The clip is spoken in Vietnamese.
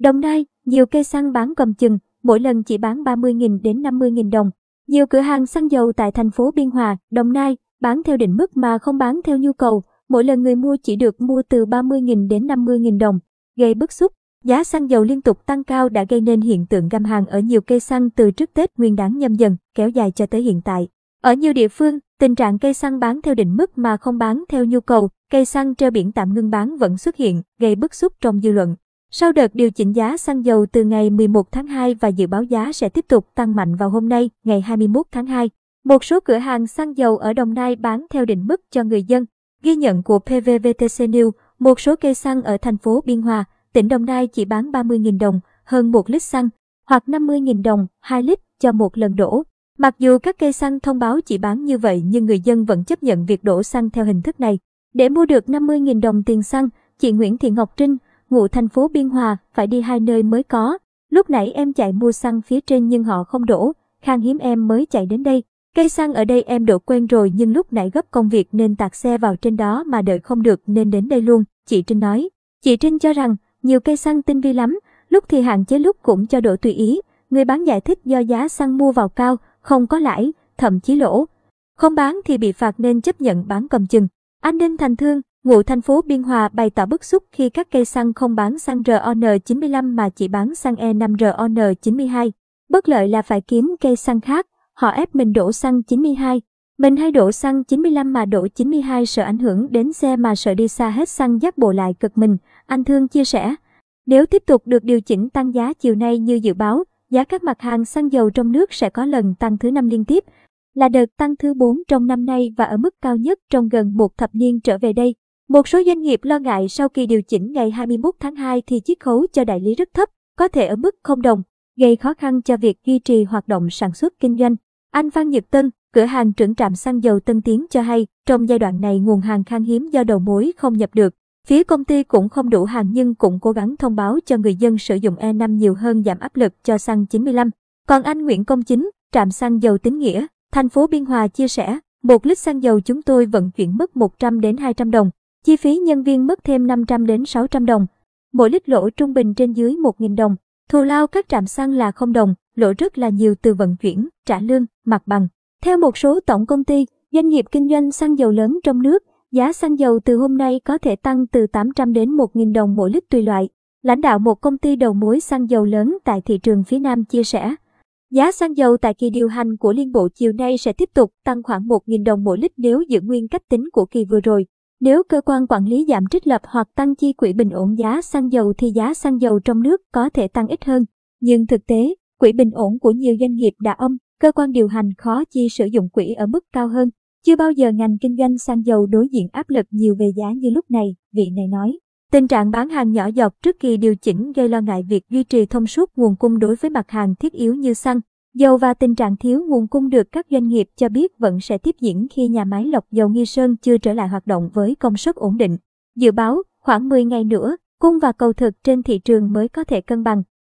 Đồng Nai, nhiều cây xăng bán cầm chừng, mỗi lần chỉ bán 30.000 đến 50.000 đồng. Nhiều cửa hàng xăng dầu tại thành phố Biên Hòa, Đồng Nai bán theo định mức mà không bán theo nhu cầu, mỗi lần người mua chỉ được mua từ 30.000 đến 50.000 đồng, gây bức xúc. Giá xăng dầu liên tục tăng cao đã gây nên hiện tượng găm hàng ở nhiều cây xăng từ trước Tết Nguyên đán nhâm dần, kéo dài cho tới hiện tại. Ở nhiều địa phương, tình trạng cây xăng bán theo định mức mà không bán theo nhu cầu, cây xăng treo biển tạm ngưng bán vẫn xuất hiện, gây bức xúc trong dư luận. Sau đợt điều chỉnh giá xăng dầu từ ngày 11 tháng 2 và dự báo giá sẽ tiếp tục tăng mạnh vào hôm nay, ngày 21 tháng 2, một số cửa hàng xăng dầu ở Đồng Nai bán theo định mức cho người dân. Ghi nhận của PVVTC News, một số cây xăng ở thành phố Biên Hòa, tỉnh Đồng Nai chỉ bán 30.000 đồng, hơn 1 lít xăng, hoặc 50.000 đồng, 2 lít cho một lần đổ. Mặc dù các cây xăng thông báo chỉ bán như vậy nhưng người dân vẫn chấp nhận việc đổ xăng theo hình thức này. Để mua được 50.000 đồng tiền xăng, chị Nguyễn Thị Ngọc Trinh, ngụ thành phố Biên Hòa, phải đi hai nơi mới có. Lúc nãy em chạy mua xăng phía trên nhưng họ không đổ, khang hiếm em mới chạy đến đây. Cây xăng ở đây em đổ quen rồi nhưng lúc nãy gấp công việc nên tạt xe vào trên đó mà đợi không được nên đến đây luôn, chị Trinh nói. Chị Trinh cho rằng, nhiều cây xăng tinh vi lắm, lúc thì hạn chế lúc cũng cho đổ tùy ý. Người bán giải thích do giá xăng mua vào cao, không có lãi, thậm chí lỗ. Không bán thì bị phạt nên chấp nhận bán cầm chừng. Anh Ninh Thành Thương, ngụ thành phố Biên Hòa bày tỏ bức xúc khi các cây xăng không bán xăng RON95 mà chỉ bán xăng E5 RON92. Bất lợi là phải kiếm cây xăng khác, họ ép mình đổ xăng 92. Mình hay đổ xăng 95 mà đổ 92 sợ ảnh hưởng đến xe mà sợ đi xa hết xăng dắt bộ lại cực mình, anh Thương chia sẻ. Nếu tiếp tục được điều chỉnh tăng giá chiều nay như dự báo, giá các mặt hàng xăng dầu trong nước sẽ có lần tăng thứ năm liên tiếp, là đợt tăng thứ 4 trong năm nay và ở mức cao nhất trong gần một thập niên trở về đây. Một số doanh nghiệp lo ngại sau kỳ điều chỉnh ngày 21 tháng 2 thì chiết khấu cho đại lý rất thấp, có thể ở mức không đồng, gây khó khăn cho việc duy trì hoạt động sản xuất kinh doanh. Anh văn Nhật Tân, cửa hàng trưởng trạm xăng dầu Tân Tiến cho hay, trong giai đoạn này nguồn hàng khan hiếm do đầu mối không nhập được. Phía công ty cũng không đủ hàng nhưng cũng cố gắng thông báo cho người dân sử dụng E5 nhiều hơn giảm áp lực cho xăng 95. Còn anh Nguyễn Công Chính, trạm xăng dầu Tín Nghĩa, thành phố Biên Hòa chia sẻ, một lít xăng dầu chúng tôi vận chuyển mất 100 đến 200 đồng, chi phí nhân viên mất thêm 500 đến 600 đồng. Mỗi lít lỗ trung bình trên dưới 1.000 đồng. Thù lao các trạm xăng là không đồng, lỗ rất là nhiều từ vận chuyển, trả lương, mặt bằng. Theo một số tổng công ty, doanh nghiệp kinh doanh xăng dầu lớn trong nước, giá xăng dầu từ hôm nay có thể tăng từ 800 đến 1.000 đồng mỗi lít tùy loại. Lãnh đạo một công ty đầu mối xăng dầu lớn tại thị trường phía Nam chia sẻ, giá xăng dầu tại kỳ điều hành của Liên Bộ chiều nay sẽ tiếp tục tăng khoảng 1.000 đồng mỗi lít nếu giữ nguyên cách tính của kỳ vừa rồi. Nếu cơ quan quản lý giảm trích lập hoặc tăng chi quỹ bình ổn giá xăng dầu thì giá xăng dầu trong nước có thể tăng ít hơn. Nhưng thực tế, quỹ bình ổn của nhiều doanh nghiệp đã âm, cơ quan điều hành khó chi sử dụng quỹ ở mức cao hơn. Chưa bao giờ ngành kinh doanh xăng dầu đối diện áp lực nhiều về giá như lúc này, vị này nói. Tình trạng bán hàng nhỏ giọt trước kỳ điều chỉnh gây lo ngại việc duy trì thông suốt nguồn cung đối với mặt hàng thiết yếu như xăng, dầu và tình trạng thiếu nguồn cung được các doanh nghiệp cho biết vẫn sẽ tiếp diễn khi nhà máy lọc dầu Nghi Sơn chưa trở lại hoạt động với công suất ổn định. Dự báo, khoảng 10 ngày nữa, cung và cầu thực trên thị trường mới có thể cân bằng.